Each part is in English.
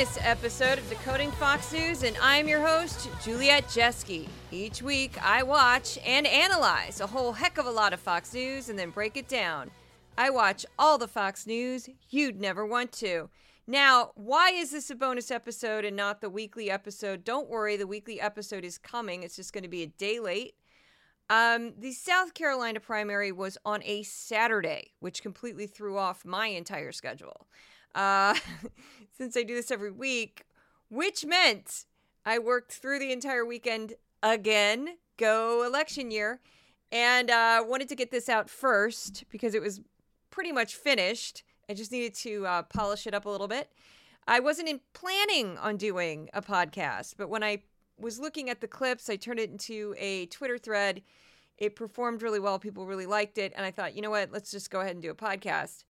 This episode of Decoding Fox News, and I'm your host, Juliet Jeske. Each week, I watch and analyze a whole heck of a lot of Fox News and then break it down. I watch all the Fox News you'd never want to. Now, why is this a bonus episode and not the weekly episode? Don't worry, the weekly episode is coming. It's just going to be a day late. Um, the South Carolina primary was on a Saturday, which completely threw off my entire schedule uh, since I do this every week, which meant I worked through the entire weekend again, go election year, and uh, wanted to get this out first because it was pretty much finished. I just needed to uh, polish it up a little bit. I wasn't in planning on doing a podcast, but when I was looking at the clips, I turned it into a Twitter thread. It performed really well. People really liked it. And I thought, you know what? Let's just go ahead and do a podcast.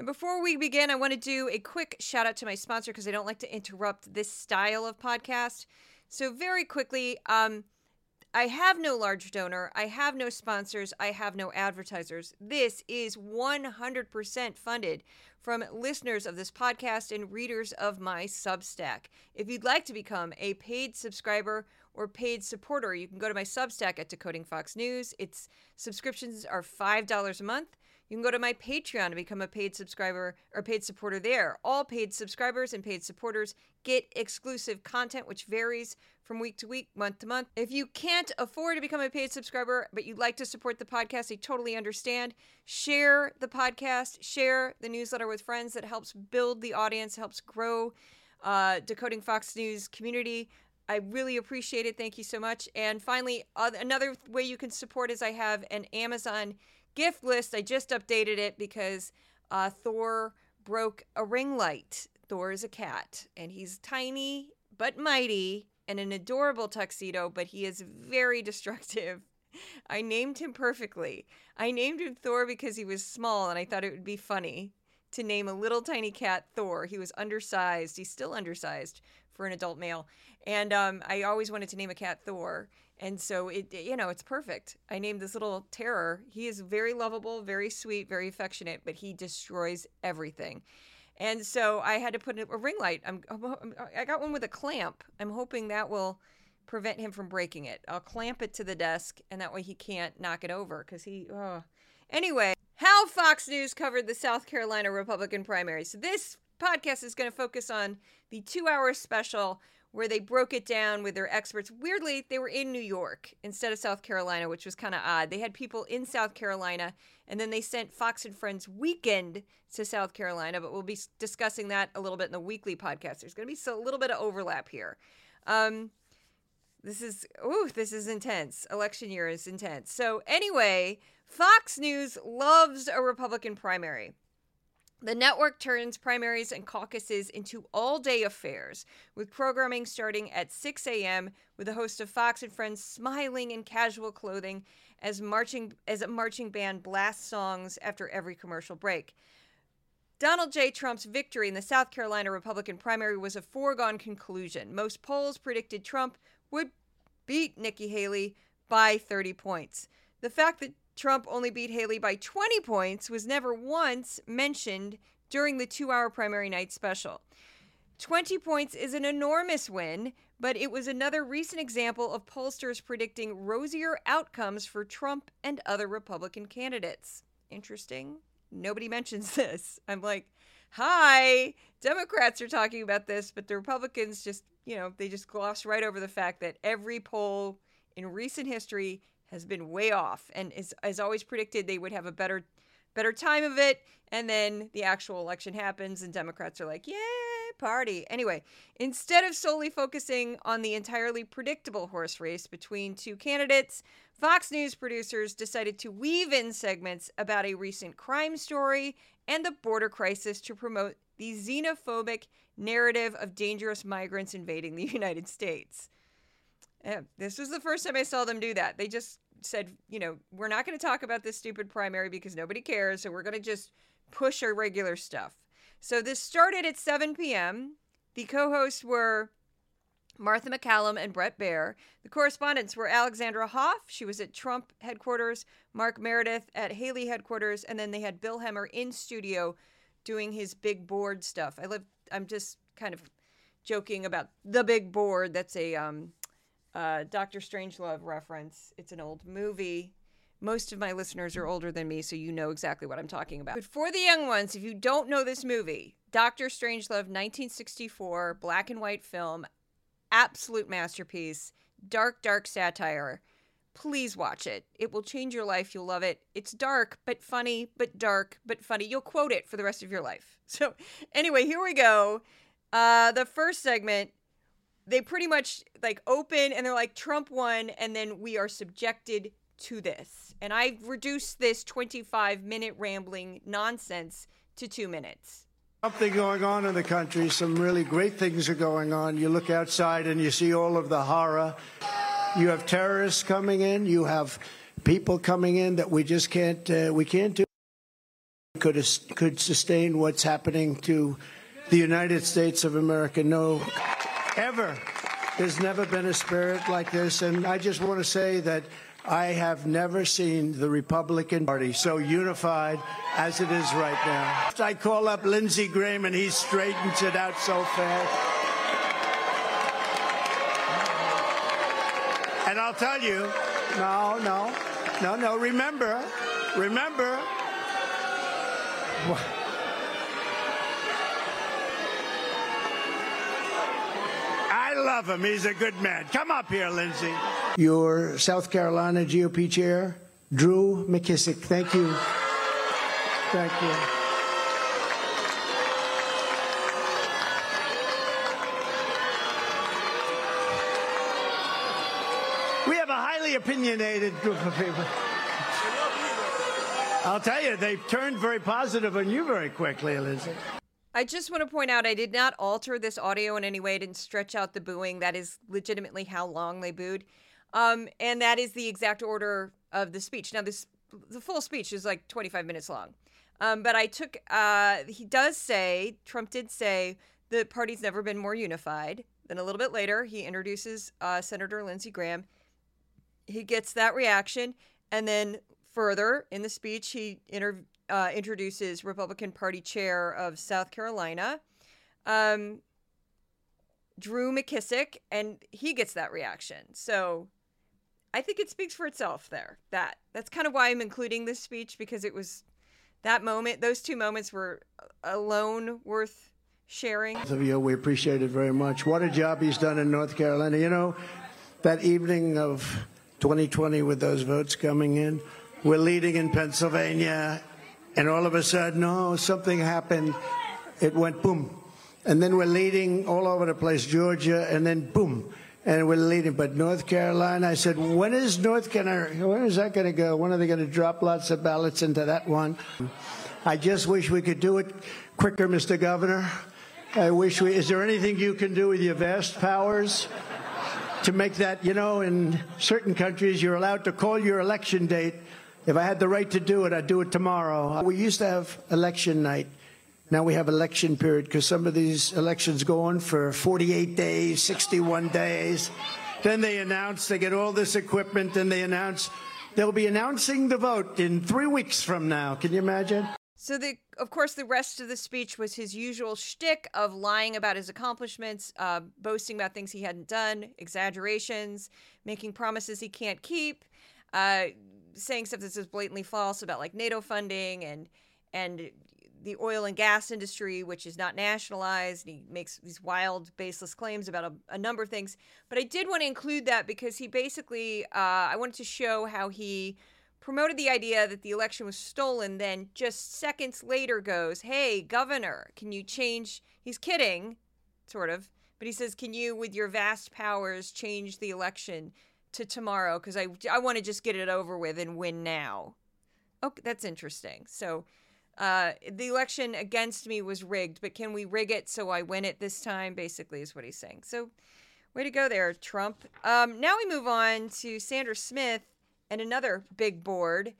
And before we begin, I want to do a quick shout out to my sponsor because I don't like to interrupt this style of podcast. So, very quickly, um, I have no large donor, I have no sponsors, I have no advertisers. This is 100% funded from listeners of this podcast and readers of my Substack. If you'd like to become a paid subscriber or paid supporter, you can go to my Substack at Decoding Fox News. Its subscriptions are $5 a month. You can go to my Patreon to become a paid subscriber or paid supporter there. All paid subscribers and paid supporters get exclusive content, which varies from week to week, month to month. If you can't afford to become a paid subscriber, but you'd like to support the podcast, I totally understand. Share the podcast, share the newsletter with friends. That helps build the audience, helps grow uh, Decoding Fox News community. I really appreciate it. Thank you so much. And finally, uh, another way you can support is I have an Amazon gift list. I just updated it because uh, Thor broke a ring light. Thor is a cat, and he's tiny but mighty and an adorable tuxedo, but he is very destructive. I named him perfectly. I named him Thor because he was small, and I thought it would be funny to name a little tiny cat Thor. He was undersized. He's still undersized for an adult male. And um, I always wanted to name a cat Thor. And so it, you know, it's perfect. I named this little terror. He is very lovable, very sweet, very affectionate, but he destroys everything. And so I had to put a ring light. I'm, I got one with a clamp. I'm hoping that will prevent him from breaking it. I'll clamp it to the desk, and that way he can't knock it over because he. Oh. Anyway, how Fox News covered the South Carolina Republican primary. So this podcast is going to focus on the two-hour special where they broke it down with their experts. Weirdly, they were in New York instead of South Carolina, which was kind of odd. They had people in South Carolina, and then they sent Fox and Friends Weekend to South Carolina, but we'll be discussing that a little bit in the weekly podcast. There's going to be a little bit of overlap here. Um, this is ooh, this is intense. Election year is intense. So anyway, Fox News loves a Republican primary. The network turns primaries and caucuses into all day affairs, with programming starting at 6 a.m. with a host of Fox and Friends smiling in casual clothing as marching as a marching band blasts songs after every commercial break. Donald J. Trump's victory in the South Carolina Republican primary was a foregone conclusion. Most polls predicted Trump would beat Nikki Haley by 30 points. The fact that Trump only beat Haley by 20 points was never once mentioned during the two hour primary night special. 20 points is an enormous win, but it was another recent example of pollsters predicting rosier outcomes for Trump and other Republican candidates. Interesting. Nobody mentions this. I'm like, hi, Democrats are talking about this, but the Republicans just, you know, they just gloss right over the fact that every poll in recent history has been way off and is as always predicted they would have a better better time of it. And then the actual election happens and democrats are like yay party. Anyway instead of solely focusing on the entirely predictable horse race between two candidates fox news producers decided to weave in segments about a recent crime story and the border crisis to promote the xenophobic narrative of dangerous migrants invading the united states yeah, this was the first time I saw them do that. They just said, you know, we're not going to talk about this stupid primary because nobody cares. So we're going to just push our regular stuff. So this started at 7 p.m. The co hosts were Martha MacCallum and Bret Baier. The correspondents were Alexandria Hoff. She was at Trump headquarters, Mark Meredith at Haley headquarters, and then they had Bill Hemmer in studio doing his big board stuff. I live. I'm just kind of joking about the big board. That's a um, uh, Doctor Strangelove reference. It's an old movie. Most of my listeners are older than me, so you know exactly what I'm talking about. But for the young ones, if you don't know this movie, Doctor Strangelove, 1964, black and white film, absolute masterpiece, dark, dark satire. Please watch it. It will change your life. You'll love it. It's dark, but funny, but dark, but funny. You'll quote it for the rest of your life. So, anyway, here we go. Uh, the first segment, they pretty much like open and they're like, Trump won, and then we are subjected to this. And I've reduced this 25 minute rambling nonsense to two minutes. Something going on in the country. Some really great things are going on. You look outside and you see all of the horror. You have terrorists coming in. You have people coming in that we just can't uh, we can't do. Could could sustain what's happening to the United States of America? No, ever. There's never been a spirit like this, and I just want to say that I have never seen the Republican Party so unified as it is right now. I call up Lindsey Graham and he straightens it out so fast. And I'll tell you, no, no, no, no, remember, remember. Love him. He's a good man. Come up here, Lindsey. Your South Carolina GOP chair, Drew McKissick. Thank you. Thank you. We have a highly opinionated group of people. I'll tell you, they've turned very positive on you very quickly, Elizabeth. I just want to point out I did not alter this audio in any way. I didn't stretch out the booing. That is legitimately how long they booed. Um, and that is the exact order of the speech. Now, this the full speech is like 25 minutes long. Um, but I took, uh, he does say, Trump did say, the party's never been more unified. Then a little bit later, he introduces uh, Senator Lindsey Graham. He gets that reaction. And then further in the speech, he inter- uh, introduces Republican Party chair of South Carolina, um, Drew McKissick, and he gets that reaction. So I think it speaks for itself there. That that's kind of why I'm including this speech because it was that moment. Those two moments were alone worth sharing. Both of You, we appreciate it very much. What a job he's done in North Carolina. You know, that evening of 2020 with those votes coming in, we're leading in Pennsylvania and all of a sudden, oh, something happened. It went boom. And then we're leading all over the place, Georgia, and then boom. And we're leading. But North Carolina, I said, when is North Carolina, when is that going to go? When are they going to drop lots of ballots into that one? I just wish we could do it quicker, Mr. Governor. I wish we, is there anything you can do with your vast powers to make that, you know, in certain countries, you're allowed to call your election date if I had the right to do it, I'd do it tomorrow. We used to have election night. Now we have election period because some of these elections go on for 48 days, 61 days. Then they announce, they get all this equipment, and they announce they'll be announcing the vote in three weeks from now. Can you imagine? So, the, of course, the rest of the speech was his usual shtick of lying about his accomplishments, uh, boasting about things he hadn't done, exaggerations, making promises he can't keep, uh, saying stuff that's just blatantly false about like NATO funding and and the oil and gas industry, which is not nationalized. And He makes these wild, baseless claims about a, a number of things. But I did want to include that because he basically, uh, I wanted to show how he promoted the idea that the election was stolen, then just seconds later goes, Hey, governor, can you change? He's kidding, sort of. But he says, Can you, with your vast powers, change the election? To tomorrow because I I want to just get it over with and win now. Okay, that's interesting. So, uh, the election against me was rigged, but can we rig it so I win it this time? Basically, is what he's saying. So, way to go there, Trump. Um, now we move on to Sandra Smith and another big board.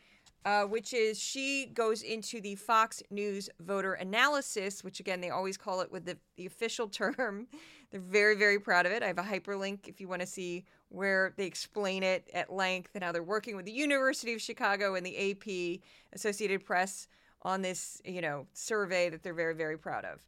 Uh, which is she goes into the Fox News voter analysis, which again, they always call it with the, the official term. They're very, very proud of it. I have a hyperlink if you want to see where they explain it at length and how they're working with the University of Chicago and the AP, Associated Press, on this, you know, survey that they're very, very proud of.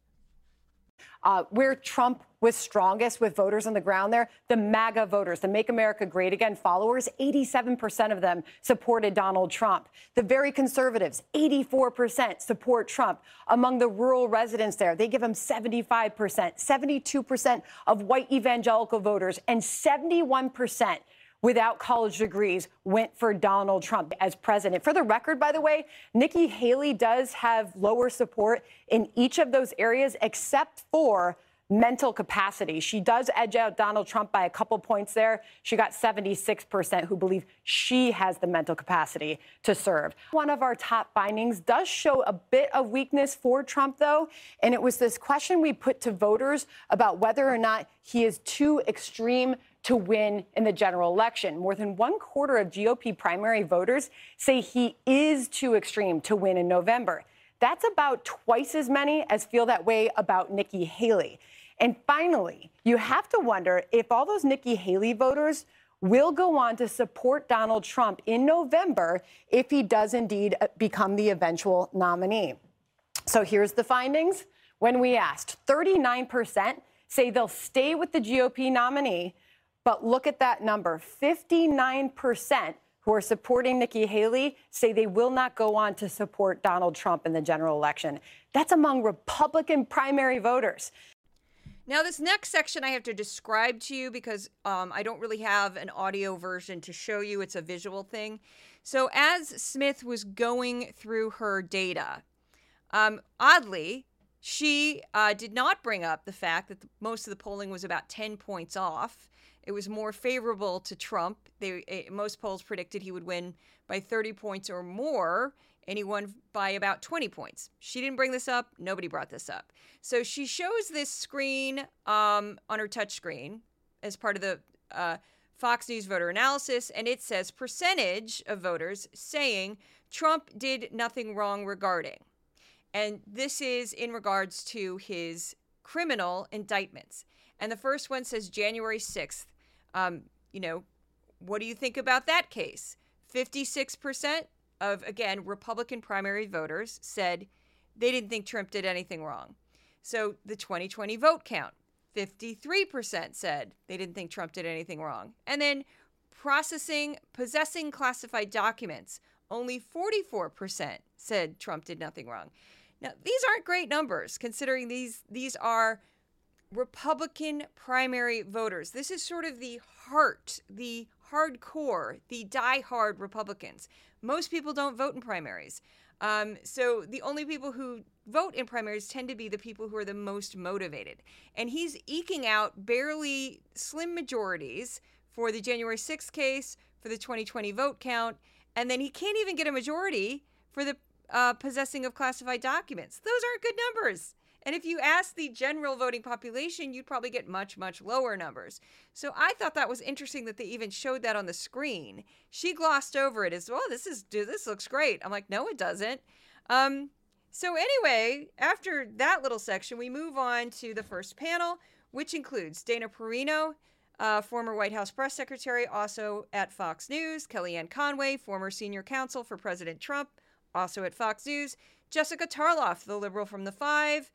Uh, where Trump was strongest with voters on the ground there, the MAGA voters, the Make America Great Again followers, 87% of them supported Donald Trump. The very conservatives, 84% support Trump. Among the rural residents there, they give him 75%, 72% of white evangelical voters, and 71% without college degrees went for Donald Trump as president. For the record, by the way, Nikki Haley does have lower support in each of those areas except for mental capacity. She does edge out Donald Trump by a couple points there. She got 76% who believe she has the mental capacity to serve. One of our top findings does show a bit of weakness for Trump, though, and it was this question we put to voters about whether or not he is too extreme to win in the general election. More than one quarter of GOP primary voters say he is too extreme to win in November. That's about twice as many as feel that way about Nikki Haley. And finally, you have to wonder if all those Nikki Haley voters will go on to support Donald Trump in November if he does indeed uh, become the eventual nominee. So here's the findings. When we asked, 39% say they'll stay with the GOP nominee, but look at that number 59% who are supporting Nikki Haley say they will not go on to support Donald Trump in the general election. That's among Republican primary voters. Now, this next section I have to describe to you because um, I don't really have an audio version to show you. It's a visual thing. So, as Smith was going through her data, um, oddly, she uh, did not bring up the fact that the, most of the polling was about 10 points off. It was more favorable to Trump. They, eh, most polls predicted he would win by 30 points or more, and he won by about 20 points. She didn't bring this up. Nobody brought this up. So she shows this screen um, on her touch screen as part of the uh, Fox News voter analysis, and it says percentage of voters saying Trump did nothing wrong regarding. And this is in regards to his criminal indictments. And the first one says January 6th, um, you know, what do you think about that case? 56% of, again, Republican primary voters said they didn't think Trump did anything wrong. So the 2020 vote count, 53% said they didn't think Trump did anything wrong. And then processing, possessing classified documents, only 44% said Trump did nothing wrong. Now, these aren't great numbers considering these these are Republican primary voters. This is sort of the heart, the hardcore, the die-hard Republicans. Most people don't vote in primaries. Um, so the only people who vote in primaries tend to be the people who are the most motivated. And he's eking out barely slim majorities for the January 6th case, for the 2020 vote count, and then he can't even get a majority for the uh, possessing of classified documents. Those aren't good numbers. And if you ask the general voting population, you'd probably get much, much lower numbers. So I thought that was interesting that they even showed that on the screen. She glossed over it as well. This is this looks great. I'm like, no, it doesn't. Um, so anyway, after that little section, we move on to the first panel, which includes Dana Perino, uh, former White House press secretary, also at Fox News, Kellyanne Conway, former senior counsel for President Trump, also at Fox News, Jessica Tarlov, the liberal from the Five,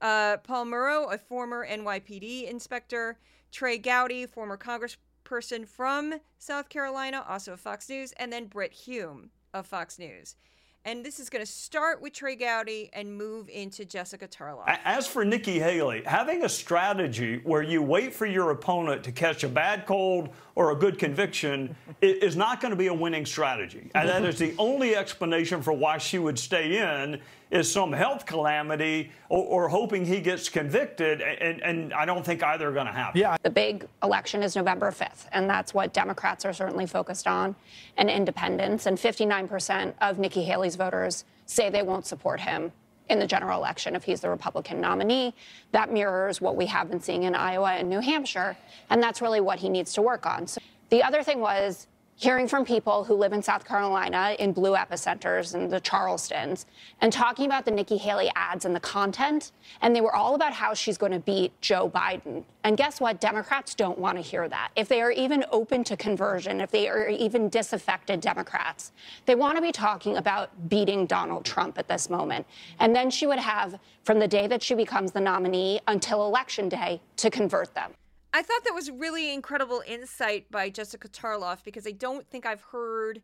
uh, Paul Mauro, a former NYPD inspector, Trey Gowdy, former congressperson from South Carolina, also Fox News, and then Brit Hume of Fox News. And this is going to start with Trey Gowdy and move into Jessica Tarlov. As for Nikki Haley, having a strategy where you wait for your opponent to catch a bad cold or a good conviction is not going to be a winning strategy. And that is the only explanation for why she would stay in is some health calamity or, or hoping he gets convicted. And, and I don't think either are going to happen. Yeah. The big election is November 5th, and that's what Democrats are certainly focused on, and independents. And 59% of Nikki Haley's voters say they won't support him in the general election if he's the Republican nominee. That mirrors what we have been seeing in Iowa and New Hampshire, and that's really what he needs to work on. So the other thing was hearing from people who live in South Carolina in blue epicenters and the Charlestons and talking about the Nikki Haley ads and the content. And they were all about how she's going to beat Joe Biden. And guess what? Democrats don't want to hear that. If they are even open to conversion, if they are even disaffected Democrats, they want to be talking about beating Donald Trump at this moment. And then she would have, from the day that she becomes the nominee until election day, to convert them. I thought that was really incredible insight by Jessica Tarlov because I don't think I've heard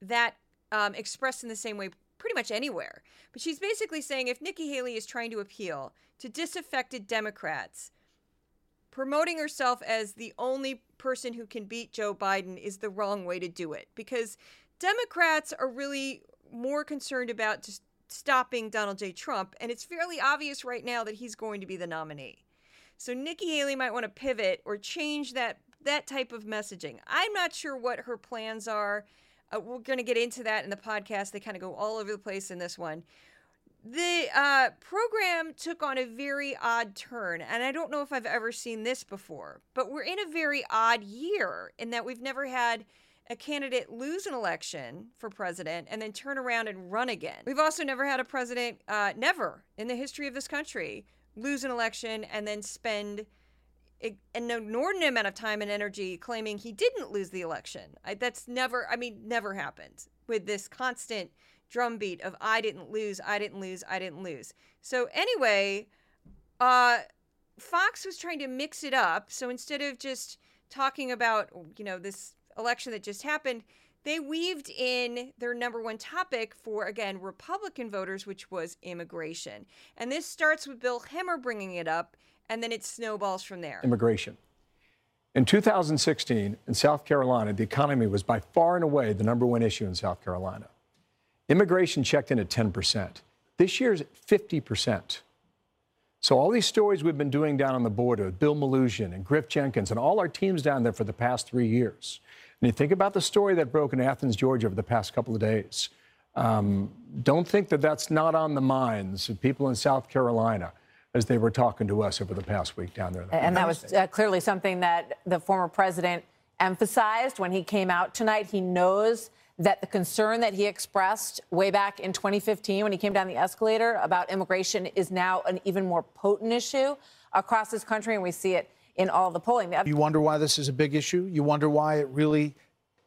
that um, expressed in the same way pretty much anywhere. But she's basically saying if Nikki Haley is trying to appeal to disaffected Democrats, promoting herself as the only person who can beat Joe Biden is the wrong way to do it because Democrats are really more concerned about just stopping Donald J. Trump. And it's fairly obvious right now that he's going to be the nominee. So Nikki Haley might want to pivot or change that that type of messaging. I'm not sure what her plans are. Uh, we're going to get into that in the podcast. They kind of go all over the place in this one. The uh, program took on a very odd turn, and I don't know if I've ever seen this before, but we're in a very odd year in that we've never had a candidate lose an election for president and then turn around and run again. We've also never had a president, uh, never in the history of this country, lose an election and then spend an inordinate amount of time and energy claiming he didn't lose the election. I, that's never, I mean, never happened with this constant drumbeat of I didn't lose, I didn't lose, I didn't lose. So anyway, uh, Fox was trying to mix it up. So instead of just talking about, you know, this election that just happened, they weaved in their number one topic for, again, Republican voters, which was immigration. And this starts with Bill Hemmer bringing it up, and then it snowballs from there. Immigration. In 2016, in South Carolina, the economy was by far and away the number one issue in South Carolina. Immigration checked in at 10%. This year's 50%. So all these stories we've been doing down on the border, with Bill Melugin and Griff Jenkins and all our teams down there for the past three years, and you think about the story that broke in Athens, Georgia over the past couple of days. Um, don't think that that's not on the minds of people in South Carolina as they were talking to us over the past week down there. And that was uh, clearly something that the former president emphasized when he came out tonight. He knows that the concern that he expressed way back in 2015 when he came down the escalator about immigration is now an even more potent issue across this country, and we see it in all the polling. You wonder why this is a big issue? You wonder why it really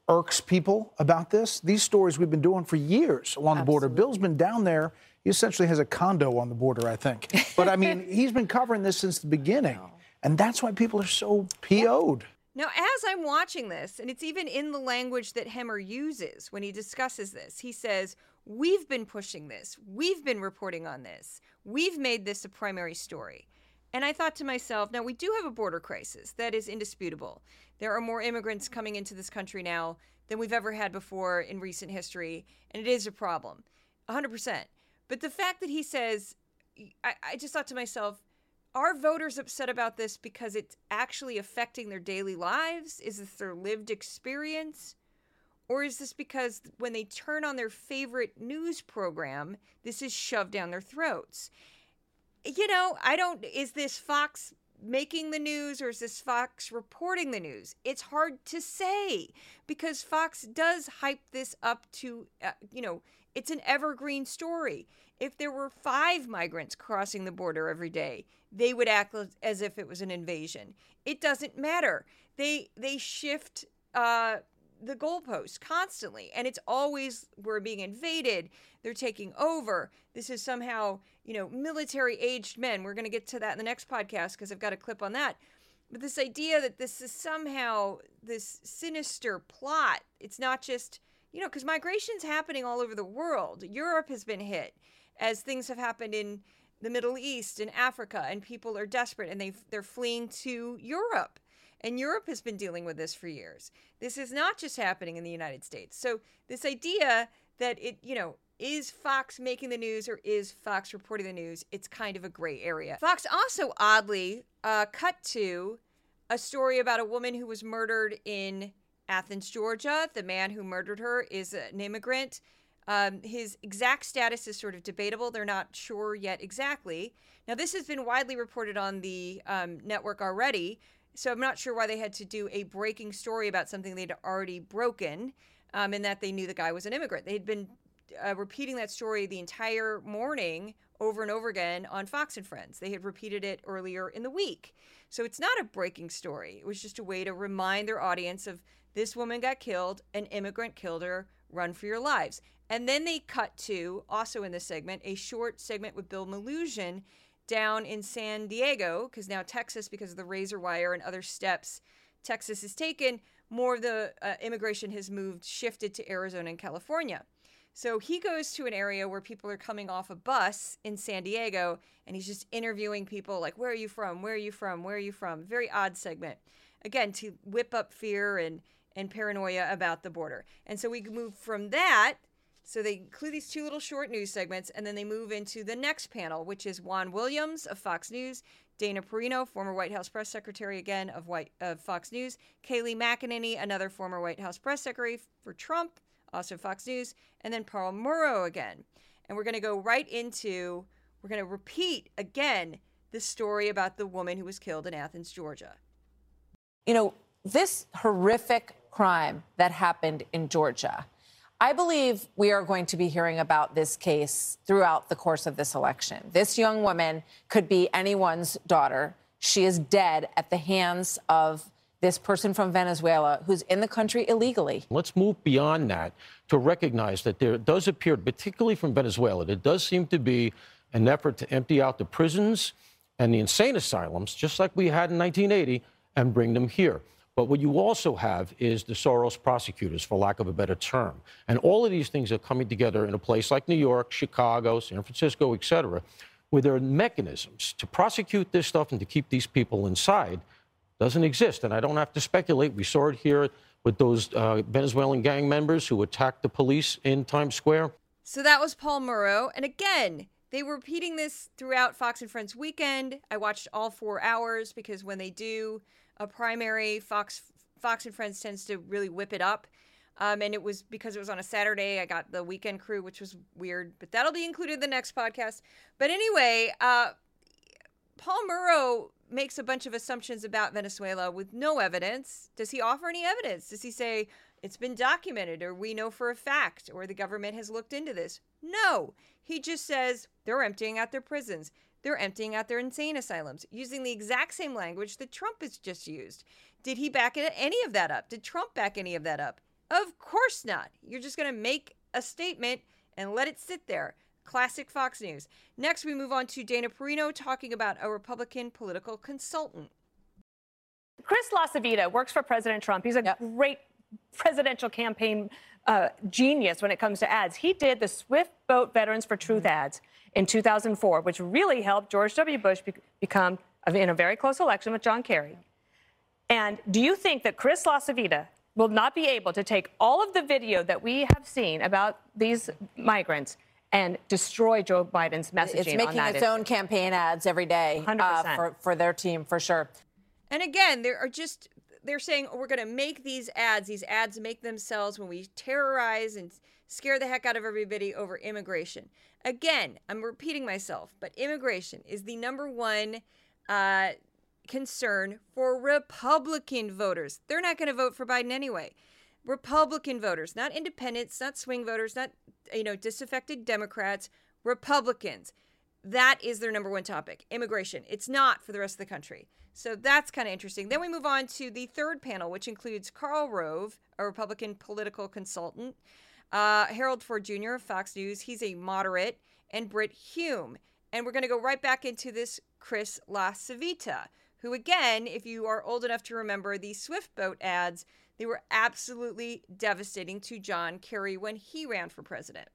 irks people about this? These stories we've been doing for years along the border. Bill's been down there. He essentially has a condo on the border, I think. But I mean, he's been covering this since the beginning. And that's why people are so PO'd. Now, as I'm watching this, and it's even in the language that Hemmer uses when he discusses this, he says, We've been pushing this. We've been reporting on this. We've made this a primary story. And I thought to myself, now we do have a border crisis. That is indisputable. There are more immigrants coming into this country now than we've ever had before in recent history. And it is a problem, 100%. But the fact that he says, I, I just thought to myself, are voters upset about this because it's actually affecting their daily lives? Is this their lived experience? Or is this because when they turn on their favorite news program, this is shoved down their throats? You know, I don't, is this Fox making the news or is this Fox reporting the news? It's hard to say because Fox does hype this up to, uh, you know, it's an evergreen story. If there were five migrants crossing the border every day, they would act as if it was an invasion. It doesn't matter. They they shift uh, the goalposts constantly, and it's always we're being invaded. They're taking over. This is somehow you know, military aged men. We're going to get to that in the next podcast because I've got a clip on that. But this idea that this is somehow this sinister plot, it's not just, you know, because migration's happening all over the world. Europe has been hit as things have happened in the Middle East and Africa, and people are desperate and they they're fleeing to Europe. And Europe has been dealing with this for years. This is not just happening in the United States. So this idea that it, you know, is Fox making the news or is Fox reporting the news? It's kind of a gray area. Fox also oddly uh, cut to a story about a woman who was murdered in Athens, Georgia. The man who murdered her is an immigrant. Um, his exact status is sort of debatable. They're not sure yet exactly. Now, this has been widely reported on the um, network already. So I'm not sure why they had to do a breaking story about something they'd already broken, um, and that they knew the guy was an immigrant. They had been uh, repeating that story the entire morning over and over again on Fox and Friends. They had repeated it earlier in the week. So it's not a breaking story. It was just a way to remind their audience of this woman got killed, an immigrant killed her, run for your lives. And then they cut to, also in this segment, a short segment with Bill Melugin down in San Diego, because now Texas, because of the razor wire and other steps Texas has taken, more of the uh, immigration has moved, shifted to Arizona and California. So he goes to an area where people are coming off a bus in San Diego and he's just interviewing people like, Where are you from? Where are you from? Where are you from? Very odd segment. Again, to whip up fear and, and paranoia about the border. And so we move from that. So they include these two little short news segments and then they move into the next panel, which is Juan Williams of Fox News, Dana Perino, former White House press secretary again of, White, of Fox News, Kayleigh McEnany, another former White House press secretary for Trump also Fox News, and then Paul Mauro again. And we're going to go right into, we're going to repeat again the story about the woman who was killed in Athens, Georgia. You know, this horrific crime that happened in Georgia. I believe we are going to be hearing about this case throughout the course of this election. This young woman could be anyone's daughter. She is dead at the hands of this person from Venezuela who's in the country illegally. Let's move beyond that to recognize that there does appear, particularly from Venezuela, there does seem to be an effort to empty out the prisons and the insane asylums, just like we had in 1980, and bring them here. But what you also have is the Soros prosecutors, for lack of a better term. And all of these things are coming together in a place like New York, Chicago, San Francisco, et cetera, where there are mechanisms to prosecute this stuff and to keep these people inside doesn't exist. And I don't have to speculate. We saw it here with those uh, Venezuelan gang members who attacked the police in Times Square. So that was Paul Mauro. And again, they were repeating this throughout Fox and Friends weekend. I watched all four hours because when they do a primary, Fox Fox and Friends tends to really whip it up. Um, and it was because it was on a Saturday. I got the weekend crew, which was weird, but that'll be included in the next podcast. But anyway, uh, Paul Mauro makes a bunch of assumptions about Venezuela with no evidence. Does he offer any evidence? Does he say it's been documented or we know for a fact or the government has looked into this? No. He just says they're emptying out their prisons. They're emptying out their insane asylums using the exact same language that Trump has just used. Did he back any of that up? Did Trump back any of that up? Of course not. You're just going to make a statement and let it sit there. Classic Fox News. Next, we move on to Dana Perino talking about a Republican political consultant. Chris LaCivita works for President Trump. He's a yep. great presidential campaign uh, genius when it comes to ads. He did the Swift Boat Veterans for Truth ads in 2004, which really helped George W. Bush be- become in a very close election with John Kerry. And do you think that Chris LaCivita will not be able to take all of the video that we have seen about these migrants and destroy Joe Biden's messaging. It's making its issue. own campaign ads every day uh, for, for their team, for sure. And again, there are just they're saying oh, we're going to make these ads. These ads make themselves when we terrorize and scare the heck out of everybody over immigration. Again, I'm repeating myself, but immigration is the number one uh, concern for Republican voters. They're not going to vote for Biden anyway. Republican voters, not independents, not swing voters, not you know disaffected Democrats, Republicans. That is their number one topic, immigration. It's not for the rest of the country. So that's kind of interesting. Then we move on to the third panel, which includes Karl Rove, a Republican political consultant, uh, Harold Ford Jr. of Fox News. He's a moderate, and Brit Hume. And we're going to go right back into this Chris LaCivita, who, again, if you are old enough to remember the Swift boat ads, they were absolutely devastating to John Kerry when he ran for president.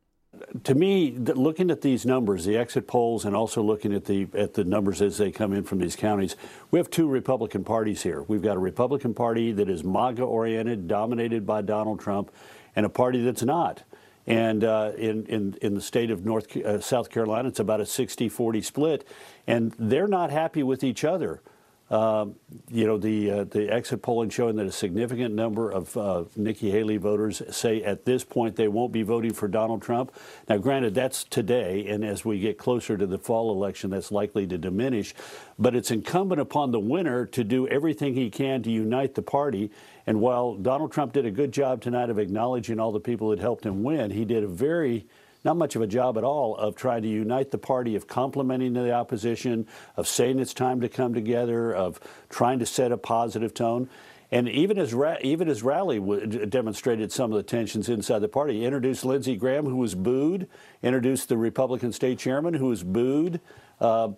To me, looking at these numbers, the exit polls, and also looking at the at the numbers as they come in from these counties, we have two Republican parties here. We've got a Republican Party that is MAGA oriented, dominated by Donald Trump, and a party that's not. And uh, in, in, in the state of North uh, South Carolina, it's about a 60 40 split. And they're not happy with each other Um, you know, the uh, the exit polling showing that a significant number of uh, Nikki Haley voters say at this point they won't be voting for Donald Trump. Now, granted, that's today, and as we get closer to the fall election, that's likely to diminish. But it's incumbent upon the winner to do everything he can to unite the party. And while Donald Trump did a good job tonight of acknowledging all the people that helped him win, he did a very not much of a job at all of trying to unite the party, of complimenting the opposition, of saying it's time to come together, of trying to set a positive tone. And even as even as Rally demonstrated some of the tensions inside the party, he introduced Lindsey Graham, who was booed, introduced the Republican state chairman, who was booed. Uh,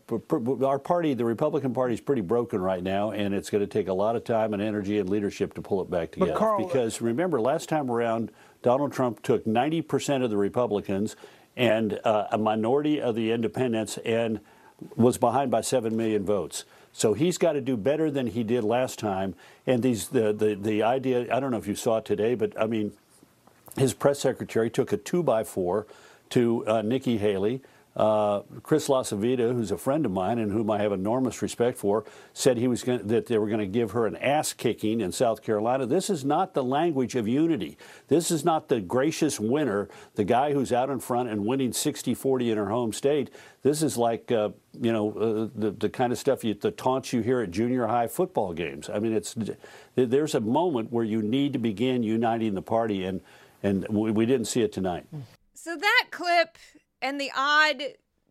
our party, the Republican Party, is pretty broken right now, and it's going to take a lot of time and energy and leadership to pull it back together. Karl, because remember, last time around, Donald Trump took 90% of the Republicans and uh, a minority of the independents and was behind by 7 million votes. So he's got to do better than he did last time. And these the, the, the idea, I don't know if you saw it today, but I mean, his press secretary took a two by four to uh, Nikki Haley uh, Chris LaCivita, who's a friend of mine and whom I have enormous respect for, said he was gonna, that they were going to give her an ass kicking in South Carolina. This is not the language of unity. This is not the gracious winner, the guy who's out in front and winning 60-40 in her home state. This is like uh, you know uh, the the kind of stuff you, the taunts you hear at junior high football games. I mean, it's there's a moment where you need to begin uniting the party, and and we, we didn't see it tonight. So that clip and the odd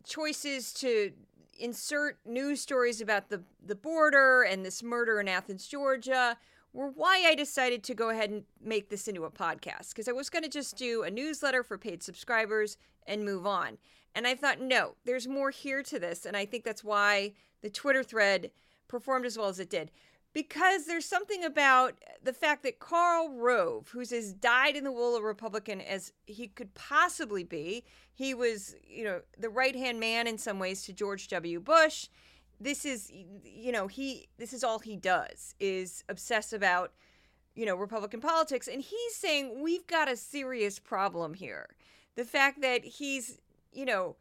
choices to insert news stories about the, the border and this murder in Athens, Georgia, were why I decided to go ahead and make this into a podcast. Because I was going to just do a newsletter for paid subscribers and move on. And I thought, no, there's more here to this. And I think that's why the Twitter thread performed as well as it did because there's something about the fact that Karl Rove, who's as dyed in the wool a Republican as he could possibly be, he was, you know, the right hand man in some ways to George W. Bush. This is, you know, he, this is all he does is obsess about, you know, Republican politics. And he's saying we've got a serious problem here. The fact that he's, you know,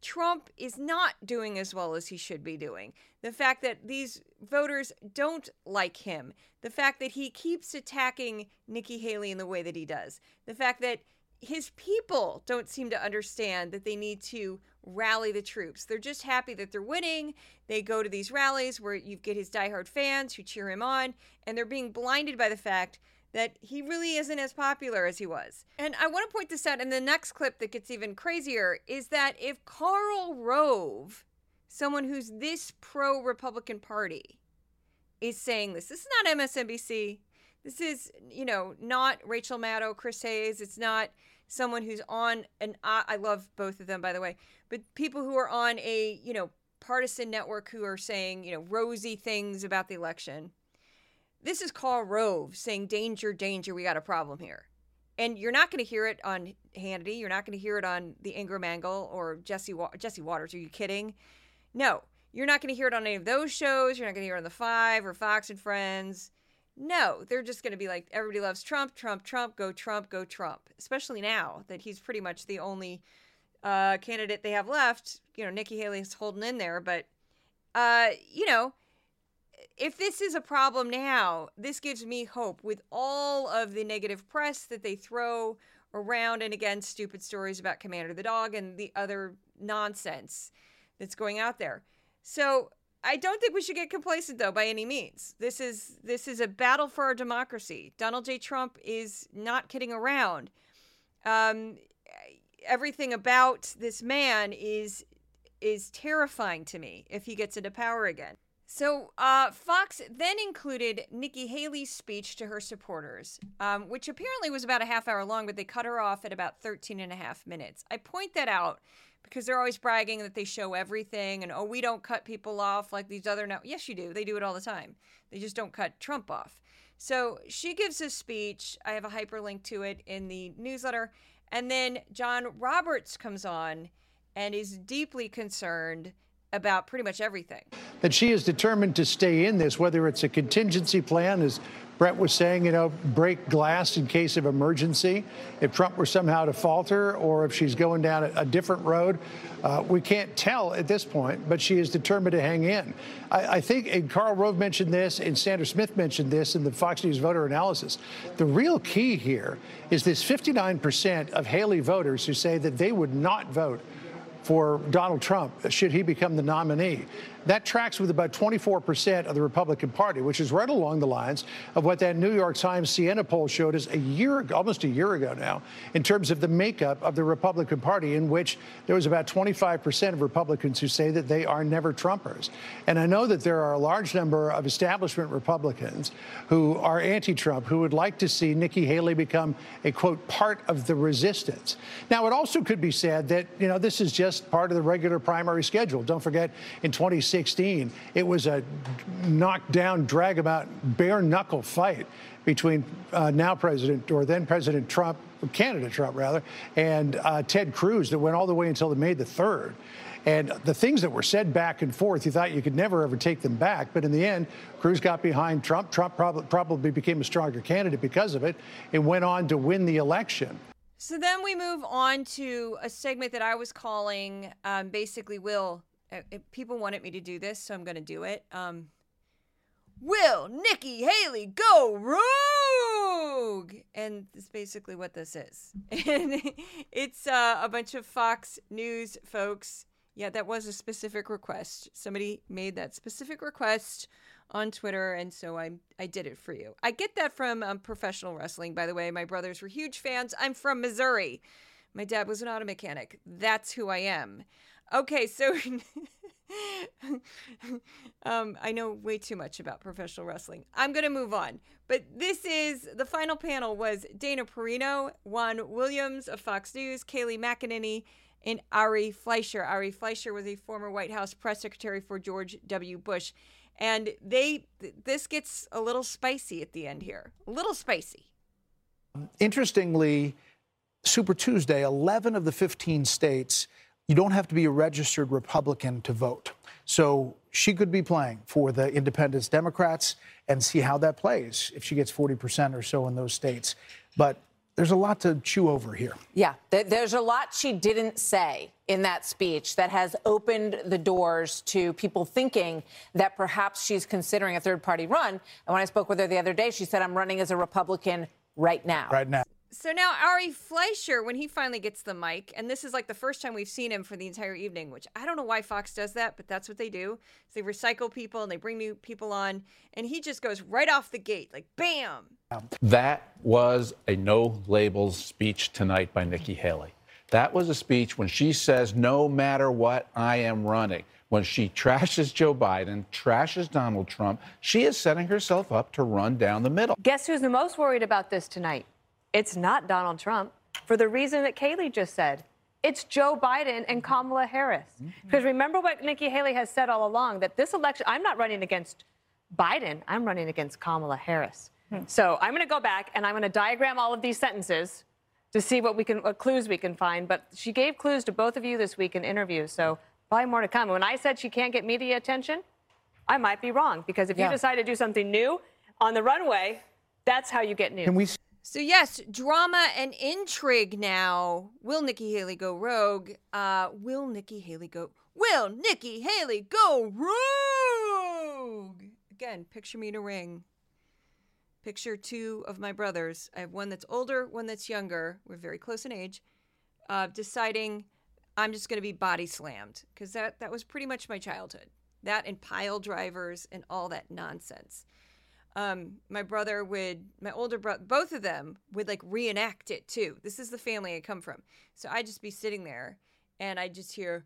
Trump is not doing as well as he should be doing. The fact that these voters don't like him. The fact that he keeps attacking Nikki Haley in the way that he does. The fact that his people don't seem to understand that they need to rally the troops. They're just happy that they're winning. They go to these rallies where you get his diehard fans who cheer him on, and they're being blinded by the fact that he really isn't as popular as he was. And I want to point this out in the next clip that gets even crazier is that if Karl Rove, someone who's this pro Republican Party, is saying this, this is not MSNBC. This is, you know, not Rachel Maddow, Chris Hayes. It's not someone who's on an, I love both of them, by the way, but people who are on a, you know, partisan network who are saying, you know, rosy things about the election this is Karl Rove saying, danger, danger, we got a problem here. And you're not going to hear it on Hannity. You're not going to hear it on the Ingraham Angle or Jesse, Wa- Jesse Watters. Are you kidding? No, you're not going to hear it on any of those shows. You're not going to hear it on The Five or Fox and Friends. No, they're just going to be like, everybody loves Trump, Trump, Trump, go Trump, go Trump. Especially now that he's pretty much the only uh, candidate they have left. You know, Nikki Haley's holding in there, but, uh, you know, if this is a problem now, this gives me hope with all of the negative press that they throw around and again stupid stories about Commander the dog and the other nonsense that's going out there. So I don't think we should get complacent though by any means. This is this is a battle for our democracy. Donald J. Trump is not kidding around. Um, everything about this man is is terrifying to me if he gets into power again. So, uh, Fox then included Nikki Haley's speech to her supporters, um, which apparently was about a half hour long, but they cut her off at about 13 and a half minutes. I point that out because they're always bragging that they show everything and, oh, we don't cut people off like these other. No, yes, you do. They do it all the time. They just don't cut Trump off. So she gives a speech. I have a hyperlink to it in the newsletter. And then John Roberts comes on and is deeply concerned about pretty much everything. That she is determined to stay in this, whether it's a contingency plan, as Bret was saying, you know, break glass in case of emergency. If Trump were somehow to falter or if she's going down a, different road, uh, we can't tell at this point, but she is determined to hang in. I, I think, and Karl Rove mentioned this, and Sandra Smith mentioned this in the Fox News voter analysis. The real key here is this 59% of Haley voters who say that they would not vote for Donald Trump should he become the nominee. That tracks with about 24% of the Republican Party, which is right along the lines of what that New York Times Siena poll showed us a year, almost a year ago now, in terms of the makeup of the Republican Party, in which there was about 25% of Republicans who say that they are never Trumpers. And I know that there are a large number of establishment Republicans who are anti-Trump, who would like to see Nikki Haley become a quote part of the resistance. Now, it also could be said that you know this is just part of the regular primary schedule. Don't forget, in 2016. 2016, it was a knockdown, drag about, bare knuckle fight between uh, now President or then President Trump, candidate Trump rather, and uh, Ted Cruz that went all the way until May the 3rd. And the things that were said back and forth, you thought you could never ever take them back. But in the end, Cruz got behind Trump. Trump probably, probably became a stronger candidate because of it and went on to win the election. So then we move on to a segment that I was calling um, basically Will people wanted me to do this, so I'm going to do it. Um, Will Nikki Haley go rogue? And that's basically what this is. And it's uh, a bunch of Fox News folks. Yeah, that was a specific request. Somebody made that specific request on Twitter, and so I I did it for you. I get that from um, professional wrestling, by the way. My brothers were huge fans. I'm from Missouri. My dad was an auto mechanic. That's who I am. Okay, so um, I know way too much about professional wrestling. I'm going to move on. But this is the final panel was Dana Perino, Juan Williams of Fox News, Kayleigh McEnany, and Ari Fleischer. Ari Fleischer was a former White House press secretary for George W. Bush. And they this gets a little spicy at the end here. A little spicy. Interestingly, Super Tuesday, 11 of the 15 states you don't have to be a registered Republican to vote. So she could be playing for the Independence Democrats and see how that plays if she gets 40% or so in those states. But there's a lot to chew over here. Yeah, there's a lot she didn't say in that speech that has opened the doors to people thinking that perhaps she's considering a third party run. And when I spoke with her the other day, she said, I'm running as a Republican right now. Right now. So now Ari Fleischer, when he finally gets the mic, and this is like the first time we've seen him for the entire evening, which I don't know why Fox does that, but that's what they do. they recycle people and they bring new people on, and he just goes right off the gate, like bam. That was a no labels speech tonight by Nikki Haley. That was a speech when she says, no matter what, I am running. When she trashes Joe Biden, trashes Donald Trump, she is setting herself up to run down the middle. Guess who's the most worried about this tonight? It's not Donald Trump for the reason that Kayleigh just said. It's Joe Biden and Kamala Harris. Mm-hmm. Because remember what Nikki Haley has said all along that this election, I'm not running against Biden, I'm running against Kamala Harris. Hmm. So I'm going to go back and I'm going to diagram all of these sentences to see what we can, what clues we can find. But she gave clues to both of you this week in interviews, so probably more to come. When I said she can't get media attention, I might be wrong because if yeah. you decide to do something new on the runway, that's how you get news. So yes, drama and intrigue now. Will Nikki Haley go rogue? Uh, will Nikki Haley go? Will Nikki Haley go rogue? Again, picture me in a ring. Picture two of my brothers. I have one that's older, one that's younger. We're very close in age. Uh, deciding I'm just going to be body slammed because that that was pretty much my childhood. That and pile drivers and all that nonsense um, my brother would, my older brother, both of them would like reenact it too. This is the family I come from. So I'd just be sitting there and I'd just hear,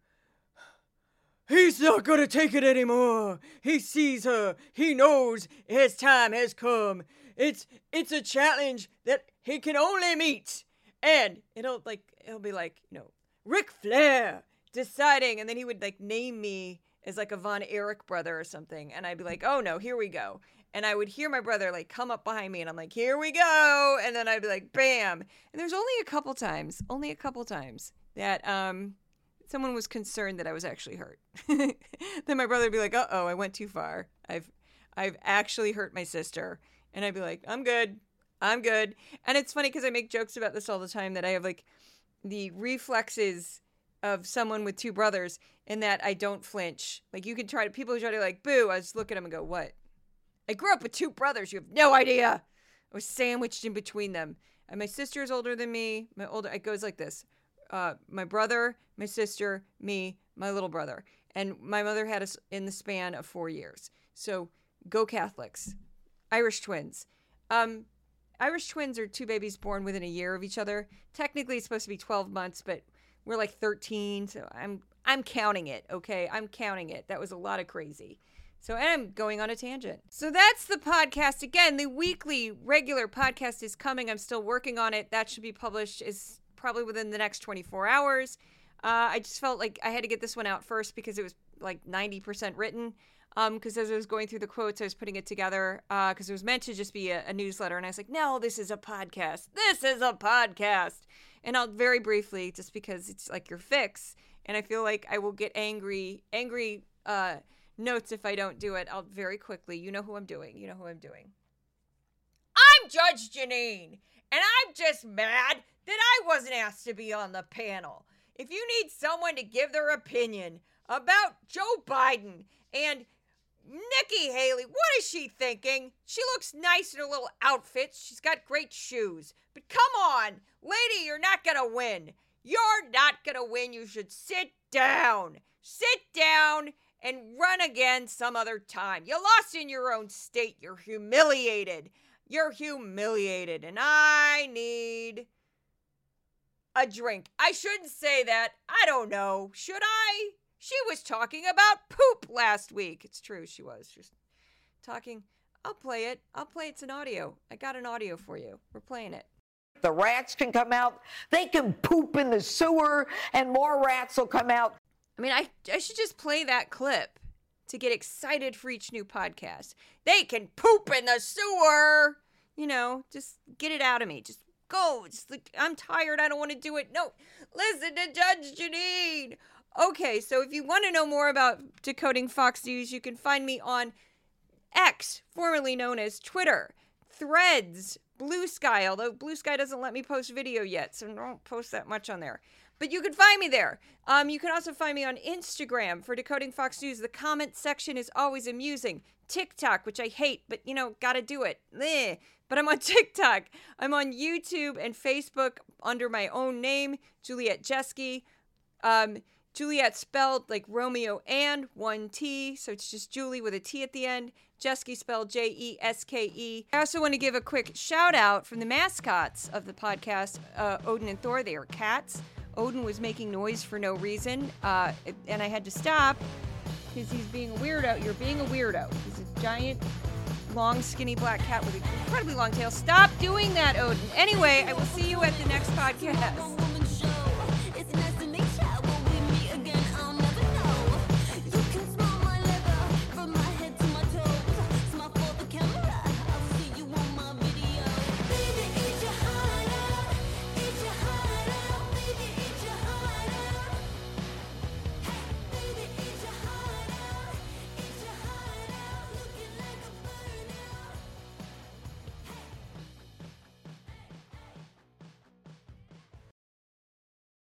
He's not gonna take it anymore. He sees her. He knows his time has come. It's it's a challenge that he can only meet. And it'll like it'll be like, you know, Ric Flair deciding, and then he would like name me as like a Von Erich brother or something. And I'd be like, oh no, here we go and I would hear my brother like come up behind me and I'm like, here we go. And then I'd be like, bam. And there's only a couple times, only a couple times that um someone was concerned that I was actually hurt. then my brother would be like, "Uh oh, I went too far. I've I've actually hurt my sister," and I'd be like, "I'm good, I'm good." And it's funny because I make jokes about this all the time that I have like the reflexes of someone with two brothers in that I don't flinch. Like you could try to people try to like boo. I just look at them and go, "What?" I grew up with two brothers. You have no idea. I was sandwiched in between them. And my sister is older than me. My older it goes like this. Uh, my brother, my sister, me, my little brother. And my mother had us in the span of four years. So go Catholics. Irish twins. Um, Irish twins are two babies born within a year of each other. Technically, it's supposed to be 12 months, but we're like 13. So I'm I'm counting it. Okay, I'm counting it. That was a lot of crazy. So and I'm going on a tangent. So that's the podcast. Again, the weekly regular podcast is coming. I'm still working on it. That should be published is probably within the next 24 hours. Uh, I just felt like I had to get this one out first because it was like 90% written. Because um, as I was going through the quotes, I was putting it together because uh, it was meant to just be a, a newsletter. And I was like, no, this is a podcast. This is a podcast. And I'll very briefly, just because it's like your fix. And I feel like I will get angry, angry uh, notes if I don't do it. I'll very quickly. You know who I'm doing. You know who I'm doing. I'm Judge Jeanine, and I'm just mad that I wasn't asked to be on the panel. If you need someone to give their opinion about Joe Biden and Nikki Haley, what is she thinking? She looks nice in her little outfit. She's got great shoes. But come on, lady, you're not going to win. You're not going to win. You should sit down. Sit down and run again some other time. You lost in your own state. You're humiliated. You're humiliated. And I need a drink. I shouldn't say that. I don't know. Should I? She was talking about poop last week. It's true, she was. Just talking. I'll play it. I'll play it's an audio. I got an audio for you. We're playing it. The rats can come out. They can poop in the sewer, and more rats will come out. I mean, I, I should just play that clip to get excited for each new podcast. They can poop in the sewer. You know, just get it out of me. Just go. Just like, I'm tired. I don't want to do it. No, listen to Judge Jeanine. Okay, so if you want to know more about decoding Fox News, you can find me on X, formerly known as Twitter, Threads, Blue Sky, although Blue Sky doesn't let me post video yet, so don't post that much on there. But you can find me there. Um, you can also find me on Instagram for Decoding Fox News. The comment section is always amusing. TikTok, which I hate, but you know, gotta do it. Bleh. But I'm on TikTok. I'm on YouTube and Facebook under my own name, Juliet Jeske. Um, Juliet spelled like Romeo and one T, so it's just Julie with a T at the end. Jeske spelled J E S K E. I also want to give a quick shout out from the mascots of the podcast, uh, Odin and Thor. They are cats. Odin was making noise for no reason, uh, and I had to stop because he's being a weirdo. You're being a weirdo. He's a giant, long, skinny black cat with an incredibly long tail. Stop doing that, Odin. Anyway, I will see you at the next podcast.